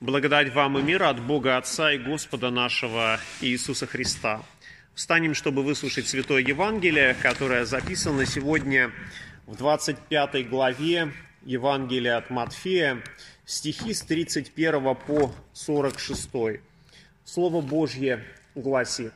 Благодать вам и мир от Бога Отца и Господа нашего Иисуса Христа. Встанем, чтобы выслушать Святое Евангелие, которое записано сегодня в 25 главе Евангелия от Матфея, стихи с 31 по 46. Слово Божье гласит.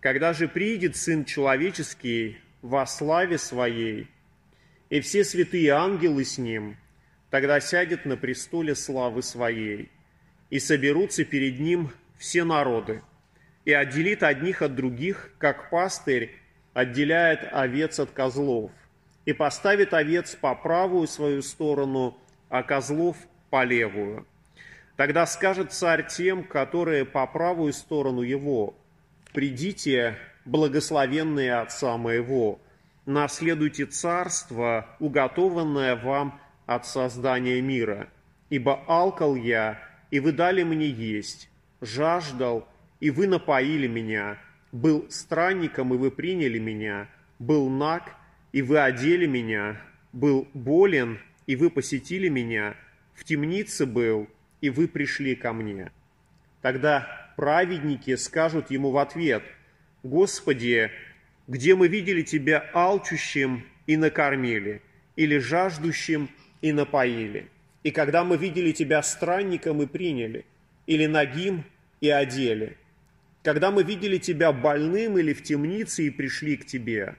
«Когда же приидет Сын Человеческий во славе Своей, и все святые ангелы с Ним – Тогда сядет на престоле славы своей, и соберутся перед ним все народы, и отделит одних от других, как пастырь отделяет овец от козлов, и поставит овец по правую свою сторону, а козлов по левую. Тогда скажет царь тем, которые по правую сторону его, «Придите, благословенные Отца моего, наследуйте царство, уготованное вам от создания мира. Ибо алкал я, и вы дали мне есть, жаждал, и вы напоили меня, был странником, и вы приняли меня, был наг, и вы одели меня, был болен, и вы посетили меня, в темнице был, и вы пришли ко мне. Тогда праведники скажут ему в ответ, «Господи, где мы видели Тебя алчущим и накормили, или жаждущим и напоили. И когда мы видели тебя странником и приняли, или нагим и одели, когда мы видели тебя больным или в темнице и пришли к тебе.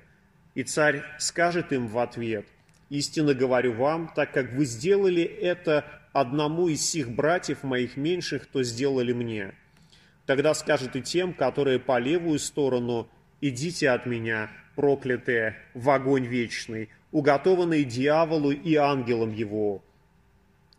И царь скажет им в ответ, «Истинно говорю вам, так как вы сделали это одному из сих братьев моих меньших, то сделали мне». Тогда скажет и тем, которые по левую сторону, «Идите от меня, проклятые, в огонь вечный, уготованный дьяволу и ангелам его.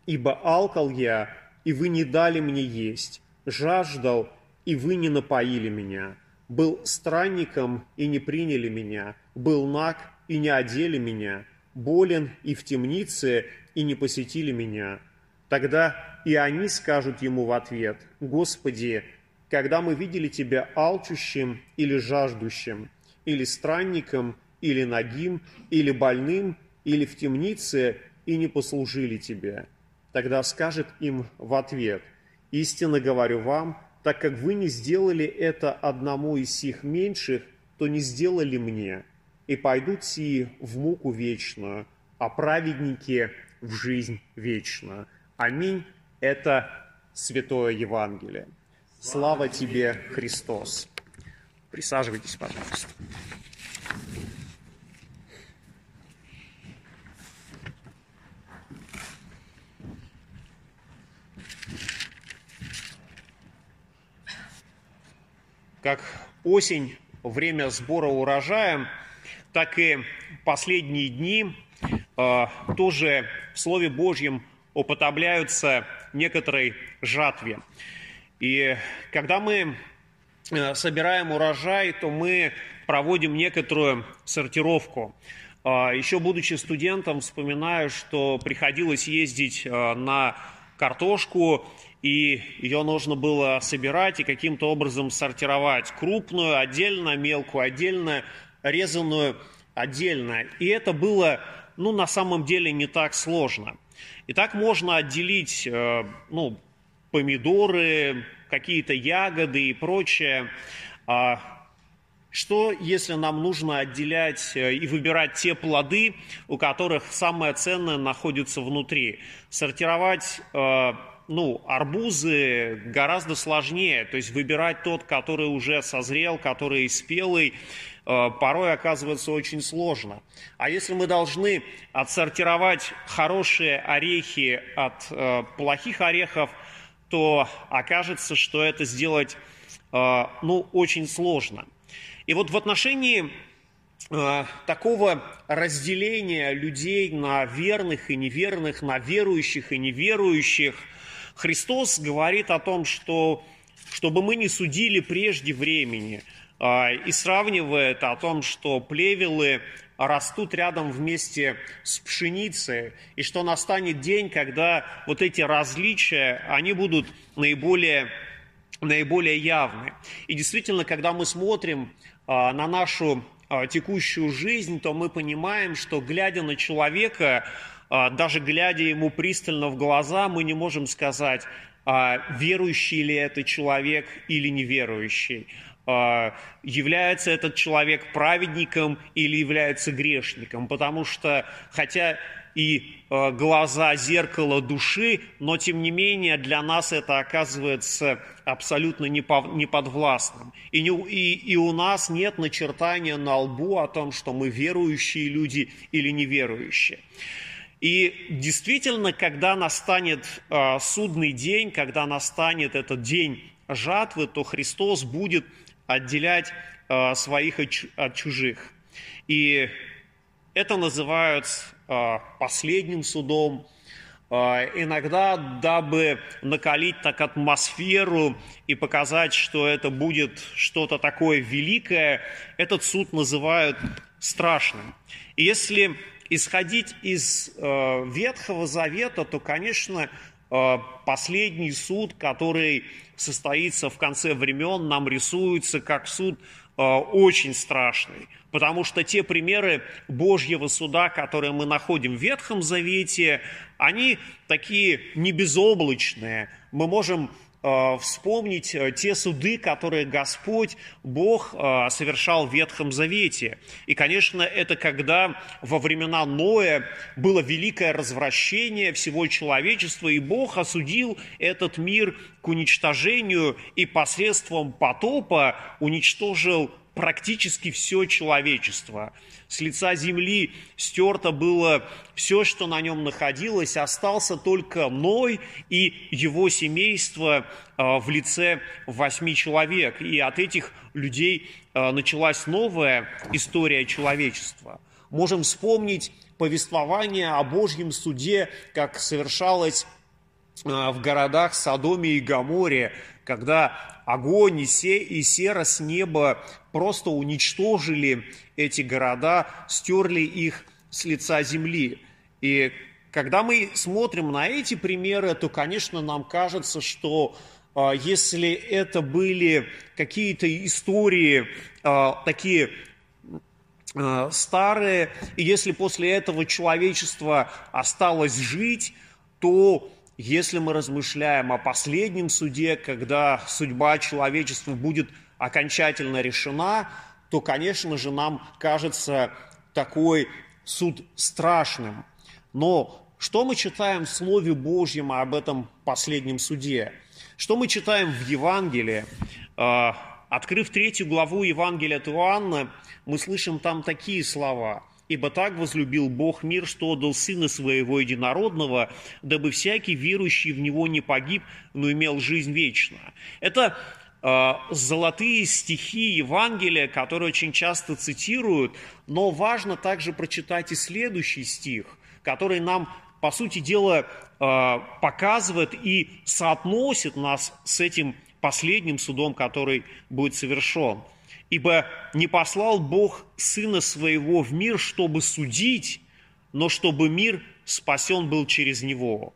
Ибо алкал я, и вы не дали мне есть, жаждал, и вы не напоили меня, был странником, и не приняли меня, был наг, и не одели меня, болен и в темнице, и не посетили меня. Тогда и они скажут ему в ответ, «Господи, когда мы видели Тебя алчущим или жаждущим, или странником, или нагим, или больным, или в темнице, и не послужили тебе. Тогда скажет им в ответ, «Истинно говорю вам, так как вы не сделали это одному из сих меньших, то не сделали мне, и пойдут сии в муку вечную, а праведники в жизнь вечную». Аминь. Это Святое Евангелие. Слава тебе, Христос. Присаживайтесь, пожалуйста. Как осень, время сбора урожая, так и последние дни э, тоже в Слове Божьем употребляются некоторой жатве. И когда мы э, собираем урожай, то мы проводим некоторую сортировку. Э, еще будучи студентом, вспоминаю, что приходилось ездить э, на картошку и ее нужно было собирать и каким-то образом сортировать. Крупную отдельно, мелкую отдельно, резаную отдельно. И это было, ну, на самом деле не так сложно. И так можно отделить, э, ну, помидоры, какие-то ягоды и прочее. А что, если нам нужно отделять э, и выбирать те плоды, у которых самое ценное находится внутри? Сортировать э, ну, арбузы гораздо сложнее, то есть выбирать тот, который уже созрел, который спелый, э, порой оказывается очень сложно. А если мы должны отсортировать хорошие орехи от э, плохих орехов, то окажется, что это сделать э, ну, очень сложно. И вот в отношении такого разделения людей на верных и неверных, на верующих и неверующих – Христос говорит о том, что чтобы мы не судили прежде времени, а, и сравнивает о том, что плевелы растут рядом вместе с пшеницей, и что настанет день, когда вот эти различия, они будут наиболее, наиболее явны. И действительно, когда мы смотрим а, на нашу а, текущую жизнь, то мы понимаем, что глядя на человека, даже глядя ему пристально в глаза, мы не можем сказать, а, верующий ли это человек или неверующий. Является этот человек праведником или является грешником, потому что, хотя и глаза зеркало души, но тем не менее для нас это оказывается абсолютно неподвластным. И, не, и, и у нас нет начертания на лбу о том, что мы верующие люди или неверующие. И действительно, когда настанет э, судный день, когда настанет этот день жатвы, то Христос будет отделять э, своих от, чужих. И это называют а, последним судом. А, иногда, дабы накалить так атмосферу и показать, что это будет что-то такое великое, этот суд называют страшным. И если исходить из а, Ветхого Завета, то, конечно, последний суд, который состоится в конце времен, нам рисуется как суд очень страшный потому что те примеры Божьего суда, которые мы находим в Ветхом Завете, они такие не безоблачные. Мы можем э, вспомнить э, те суды, которые Господь, Бог э, совершал в Ветхом Завете. И, конечно, это когда во времена Ноя было великое развращение всего человечества, и Бог осудил этот мир к уничтожению и посредством потопа уничтожил практически все человечество. С лица земли стерто было все, что на нем находилось, остался только Ной и его семейство а, в лице восьми человек. И от этих людей а, началась новая история человечества. Можем вспомнить повествование о Божьем суде, как совершалось а, в городах Содоме и Гаморе, когда огонь и, се, и сера с неба просто уничтожили эти города, стерли их с лица земли. И когда мы смотрим на эти примеры, то, конечно, нам кажется, что э, если это были какие-то истории э, такие э, старые, и если после этого человечество осталось жить, то если мы размышляем о последнем суде, когда судьба человечества будет окончательно решена, то, конечно же, нам кажется такой суд страшным. Но что мы читаем в Слове Божьем об этом последнем суде? Что мы читаем в Евангелии? А, открыв третью главу Евангелия от Иоанна, мы слышим там такие слова – Ибо так возлюбил Бог мир, что отдал Сына Своего Единородного, дабы всякий верующий в Него не погиб, но имел жизнь вечную. Это э, золотые стихи Евангелия, которые очень часто цитируют, но важно также прочитать и следующий стих, который нам, по сути дела, э, показывает и соотносит нас с этим последним судом, который будет совершен – Ибо не послал Бог Сына Своего в мир, чтобы судить, но чтобы мир спасен был через Него.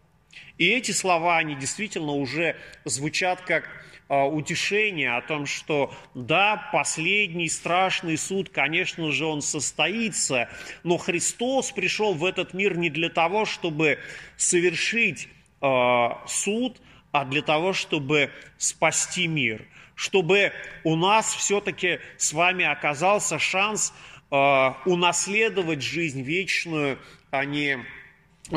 И эти слова, они действительно уже звучат как а, утешение о том, что да, последний страшный суд, конечно же, он состоится, но Христос пришел в этот мир не для того, чтобы совершить э, суд, а для того, чтобы спасти мир – чтобы у нас все-таки с вами оказался шанс э, унаследовать жизнь вечную, а не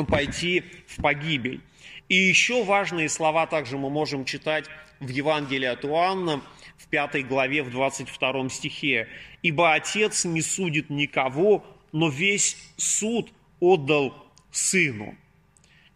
пойти в погибель. И еще важные слова также мы можем читать в Евангелии от Иоанна, в пятой главе, в 22 стихе. «Ибо Отец не судит никого, но весь суд отдал Сыну».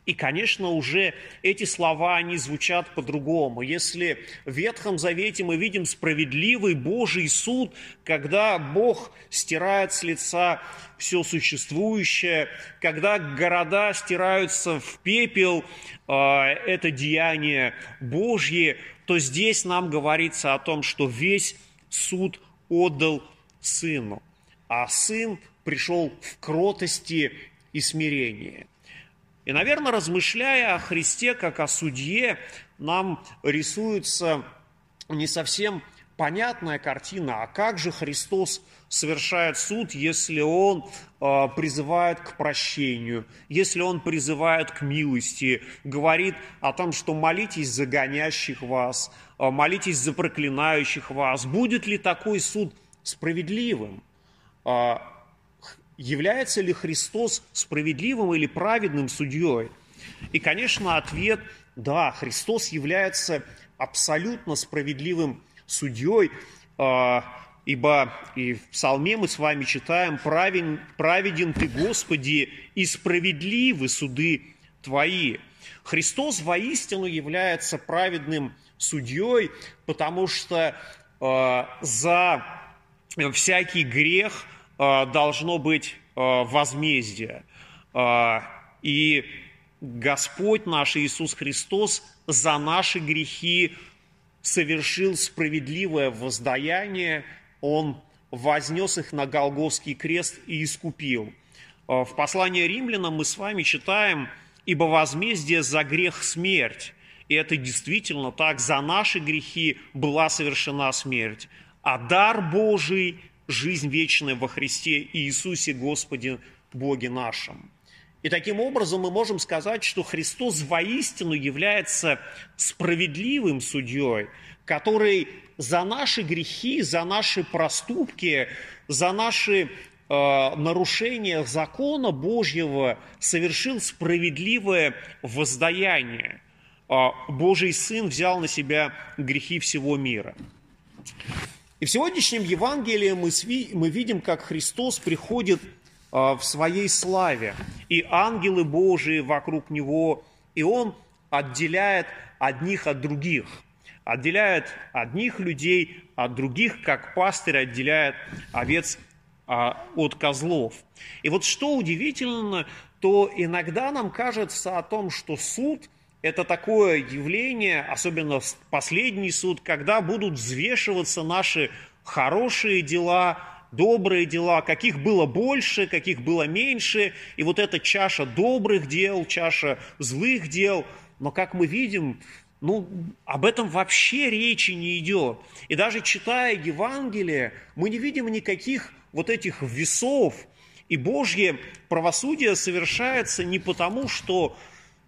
И, конечно, уже эти слова, они звучат по-другому. Если в Ветхом Завете мы видим справедливый Божий суд, когда Бог стирает с лица все существующее, когда города стираются в пепел, а, это деяние Божье, то здесь нам говорится о том, что весь суд отдал Сыну, а Сын пришел в кротости и смирении – и, наверное, размышляя о Христе как о судье, нам рисуется не совсем понятная картина. А как же Христос совершает суд, если Он э, призывает к прощению, если Он призывает к милости, говорит о том, что молитесь за гонящих вас, э, молитесь за проклинающих вас. Будет ли такой суд справедливым? Э, является ли Христос справедливым или праведным судьей? И, конечно, ответ – да, Христос является абсолютно справедливым судьей, а, ибо и в псалме мы с вами читаем «Праведен, праведен Ты, Господи, и справедливы суды Твои». Христос воистину является праведным судьей, потому что э, за всякий грех должно быть э, возмездие. Э, и Господь наш Иисус Христос за наши грехи совершил справедливое воздаяние, Он вознес их на Голгофский крест и искупил. В послании римлянам мы с вами читаем «Ибо возмездие за грех – смерть». И это действительно так, за наши грехи была совершена смерть. А дар Божий – жизнь вечная во Христе Иисусе Господе Боге нашем. И таким образом мы можем сказать, что Христос воистину является справедливым судьей, который за наши грехи, за наши проступки, за наши э, нарушения закона Божьего совершил справедливое воздаяние. Э, Божий Сын взял на себя грехи всего мира. И в сегодняшнем Евангелии мы, мы видим, как Христос приходит а, в своей славе, и ангелы Божии вокруг него, и он отделяет одних от других, отделяет одних людей от других, как пастырь отделяет овец а, от козлов. И вот что удивительно, то иногда нам кажется о том, что суд – это такое явление, особенно последний суд, когда будут взвешиваться наши хорошие дела – добрые дела, каких было больше, каких было меньше, и вот эта чаша добрых дел, чаша злых дел, но как мы видим, ну, об этом вообще речи не идет. И даже читая Евангелие, мы не видим никаких вот этих весов, и Божье правосудие совершается не потому, что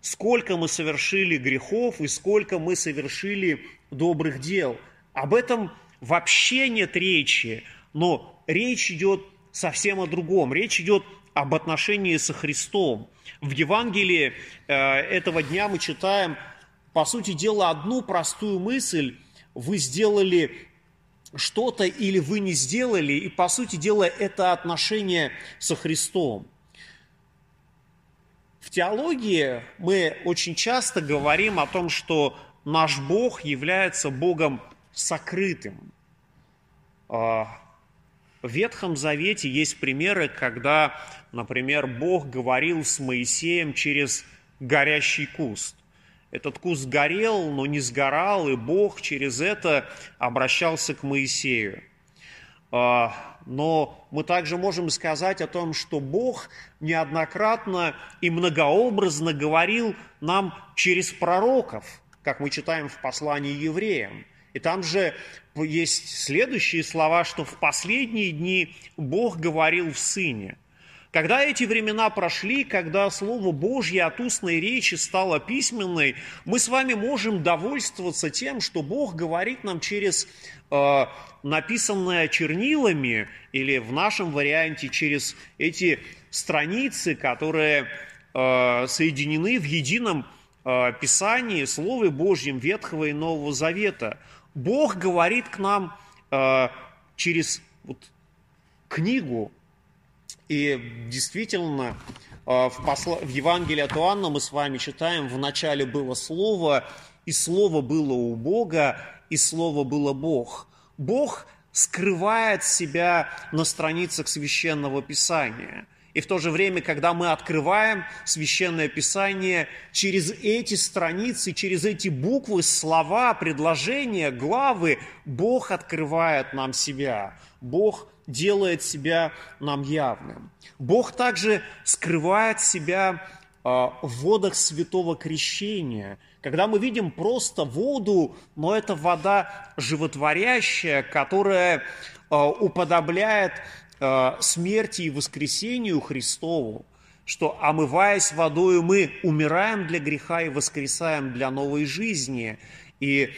сколько мы совершили грехов и сколько мы совершили добрых дел. Об этом вообще нет речи, но речь идет совсем о другом. Речь идет об отношении со Христом. В Евангелии э, этого дня мы читаем, по сути дела, одну простую мысль. Вы сделали что-то или вы не сделали, и, по сути дела, это отношение со Христом. В теологии мы очень часто говорим о том, что наш Бог является Богом сокрытым. А, в Ветхом Завете есть примеры, когда, например, Бог говорил с Моисеем через горящий куст. Этот куст горел, но не сгорал, и Бог через это обращался к Моисею. А, но мы также можем сказать о том, что Бог неоднократно и многообразно говорил нам через пророков, как мы читаем в послании евреям. И там же есть следующие слова, что в последние дни Бог говорил в Сыне. Когда эти времена прошли, когда Слово Божье от устной речи стало письменной, мы с вами можем довольствоваться тем, что Бог говорит нам через э, написанное чернилами, или в нашем варианте через эти страницы, которые э, соединены в едином э, Писании, Слове Божьем Ветхого и Нового Завета – Бог говорит к нам э, через вот, книгу, и действительно э, в, посла... в Евангелии от Иоанна мы с вами читаем, в начале было Слово, и Слово было у Бога, и Слово было Бог. Бог скрывает себя на страницах Священного Писания – и в то же время, когда мы открываем Священное Писание, через эти страницы, через эти буквы, слова, предложения, главы, Бог открывает нам себя. Бог делает себя нам явным. Бог также скрывает себя в водах святого крещения, когда мы видим просто воду, но это вода животворящая, которая уподобляет смерти и воскресению Христову, что, омываясь водою, мы умираем для греха и воскресаем для новой жизни. И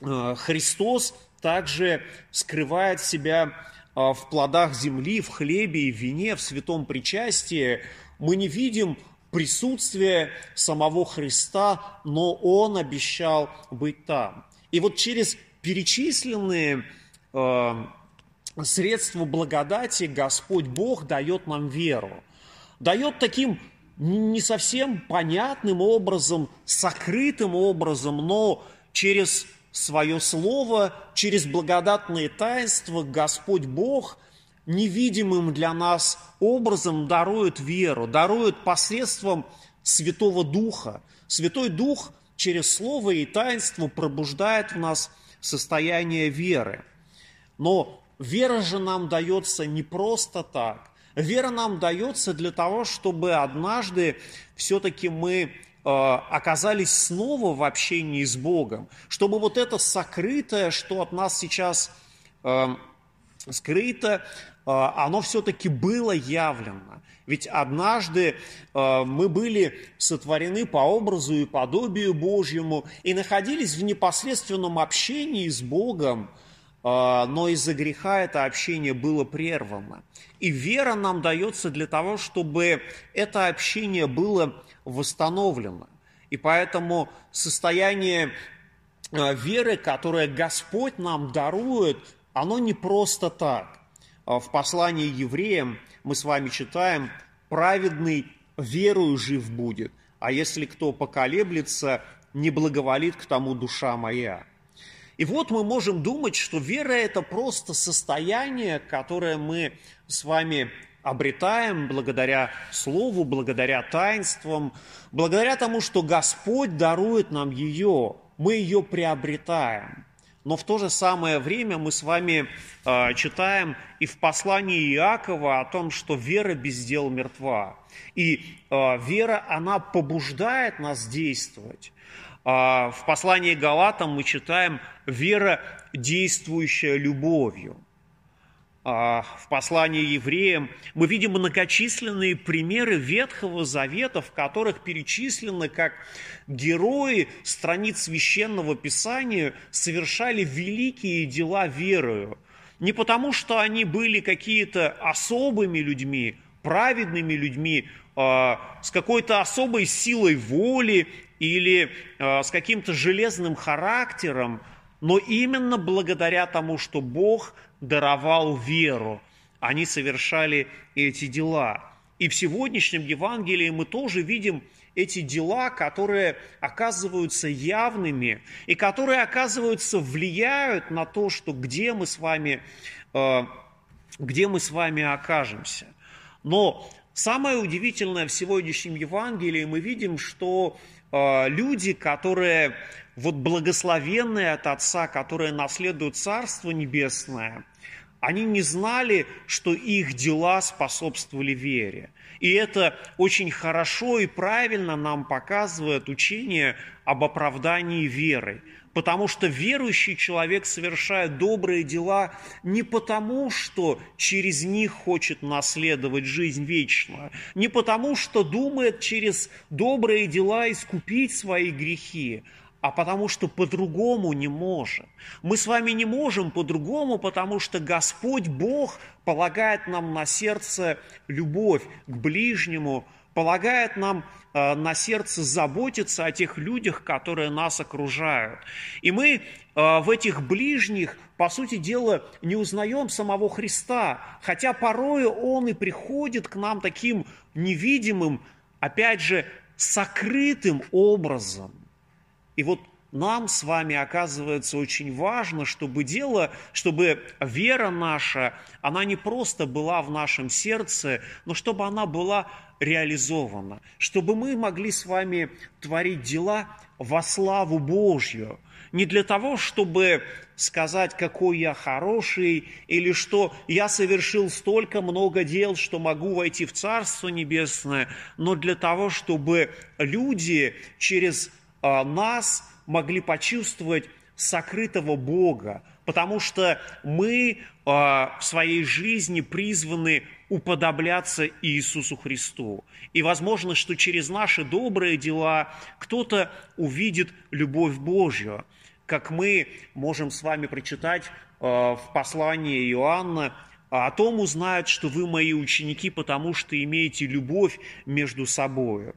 Христос также скрывает себя в плодах земли, в хлебе и вине, в святом причастии. Мы не видим присутствие самого Христа, но Он обещал быть там. И вот через перечисленные э, средства благодати Господь Бог дает нам веру. Дает таким не совсем понятным образом, сокрытым образом, но через свое слово, через благодатные таинства Господь Бог невидимым для нас образом дарует веру, дарует посредством Святого Духа. Святой Дух через слово и таинство пробуждает в нас состояние веры. Но вера же нам дается не просто так. Вера нам дается для того, чтобы однажды все-таки мы Э, оказались снова в общении с Богом, чтобы вот это сокрытое, что от нас сейчас э, скрыто, э, оно все-таки было явлено. Ведь однажды мы были сотворены по образу и подобию Божьему и находились в непосредственном общении с Богом, но из-за греха это общение было прервано. И вера нам дается для того, чтобы это общение было восстановлено. И поэтому состояние э, веры, которое Господь нам дарует, оно не просто так. А в послании евреям мы с вами читаем «праведный верою жив будет, а если кто поколеблется, не благоволит к тому душа моя». И вот мы можем думать, что вера – это просто состояние, которое мы с вами обретаем благодаря Слову, благодаря таинствам, благодаря тому, что Господь дарует нам ее, мы ее приобретаем. Но в то же самое время мы с вами э, читаем и в послании Иакова о том, что вера без дел мертва. И э, вера, она побуждает нас действовать. Э, в послании Галатам мы читаем «вера, действующая любовью». А, в послании евреям мы видим многочисленные примеры Ветхого Завета, в которых перечислены, как герои страниц Священного Писания совершали великие дела верою. Не потому, что они были какие-то особыми людьми, праведными людьми, а, с какой-то особой силой воли или а, с каким-то железным характером, но именно благодаря тому, что Бог даровал веру, они совершали эти дела. И в сегодняшнем Евангелии мы тоже видим эти дела, которые оказываются явными и которые, оказываются, влияют на то, что где мы с вами, э, где мы с вами окажемся. Но самое удивительное в сегодняшнем Евангелии мы видим, что э, люди, которые вот благословенные от Отца, которые наследуют Царство Небесное, они не знали, что их дела способствовали вере. И это очень хорошо и правильно нам показывает учение об оправдании верой. Потому что верующий человек совершает добрые дела не потому, что через них хочет наследовать жизнь вечную, не потому, что думает через добрые дела искупить свои грехи, а потому что по-другому не можем. Мы с вами не можем по-другому, потому что Господь Бог полагает нам на сердце любовь к ближнему, полагает нам э, на сердце заботиться о тех людях, которые нас окружают. И мы э, в этих ближних, по сути дела, не узнаем самого Христа, хотя порою Он и приходит к нам таким невидимым, опять же, сокрытым образом – и вот нам с вами оказывается очень важно, чтобы дело, чтобы вера наша, она не просто была в нашем сердце, но чтобы она была реализована, чтобы мы могли с вами творить дела во славу Божью, не для того, чтобы сказать, какой я хороший, или что я совершил столько много дел, что могу войти в Царство Небесное, но для того, чтобы люди через нас могли почувствовать сокрытого Бога, потому что мы а, в своей жизни призваны уподобляться Иисусу Христу. И возможно, что через наши добрые дела кто-то увидит любовь Божью, как мы можем с вами прочитать а, в послании Иоанна, о том узнают, что вы мои ученики, потому что имеете любовь между собой.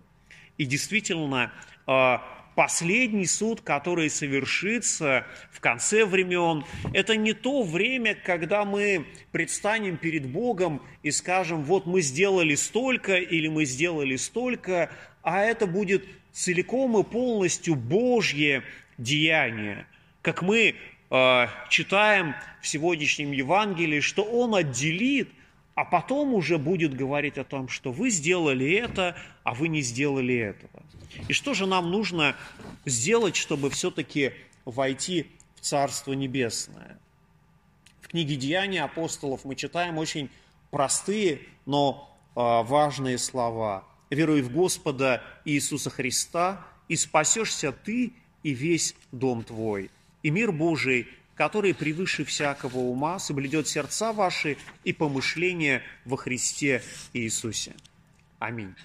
И действительно, а, последний суд, который совершится в конце времен, это не то время, когда мы предстанем перед Богом и скажем, вот мы сделали столько или мы сделали столько, а это будет целиком и полностью Божье деяние. Как мы э, читаем в сегодняшнем Евангелии, что Он отделит а потом уже будет говорить о том, что вы сделали это, а вы не сделали этого. И что же нам нужно сделать, чтобы все-таки войти в Царство Небесное? В книге Деяния апостолов мы читаем очень простые, но а, важные слова. «Веруй в Господа Иисуса Христа, и спасешься ты и весь дом твой, и мир Божий который превыше всякого ума соблюдет сердца ваши и помышления во Христе Иисусе. Аминь.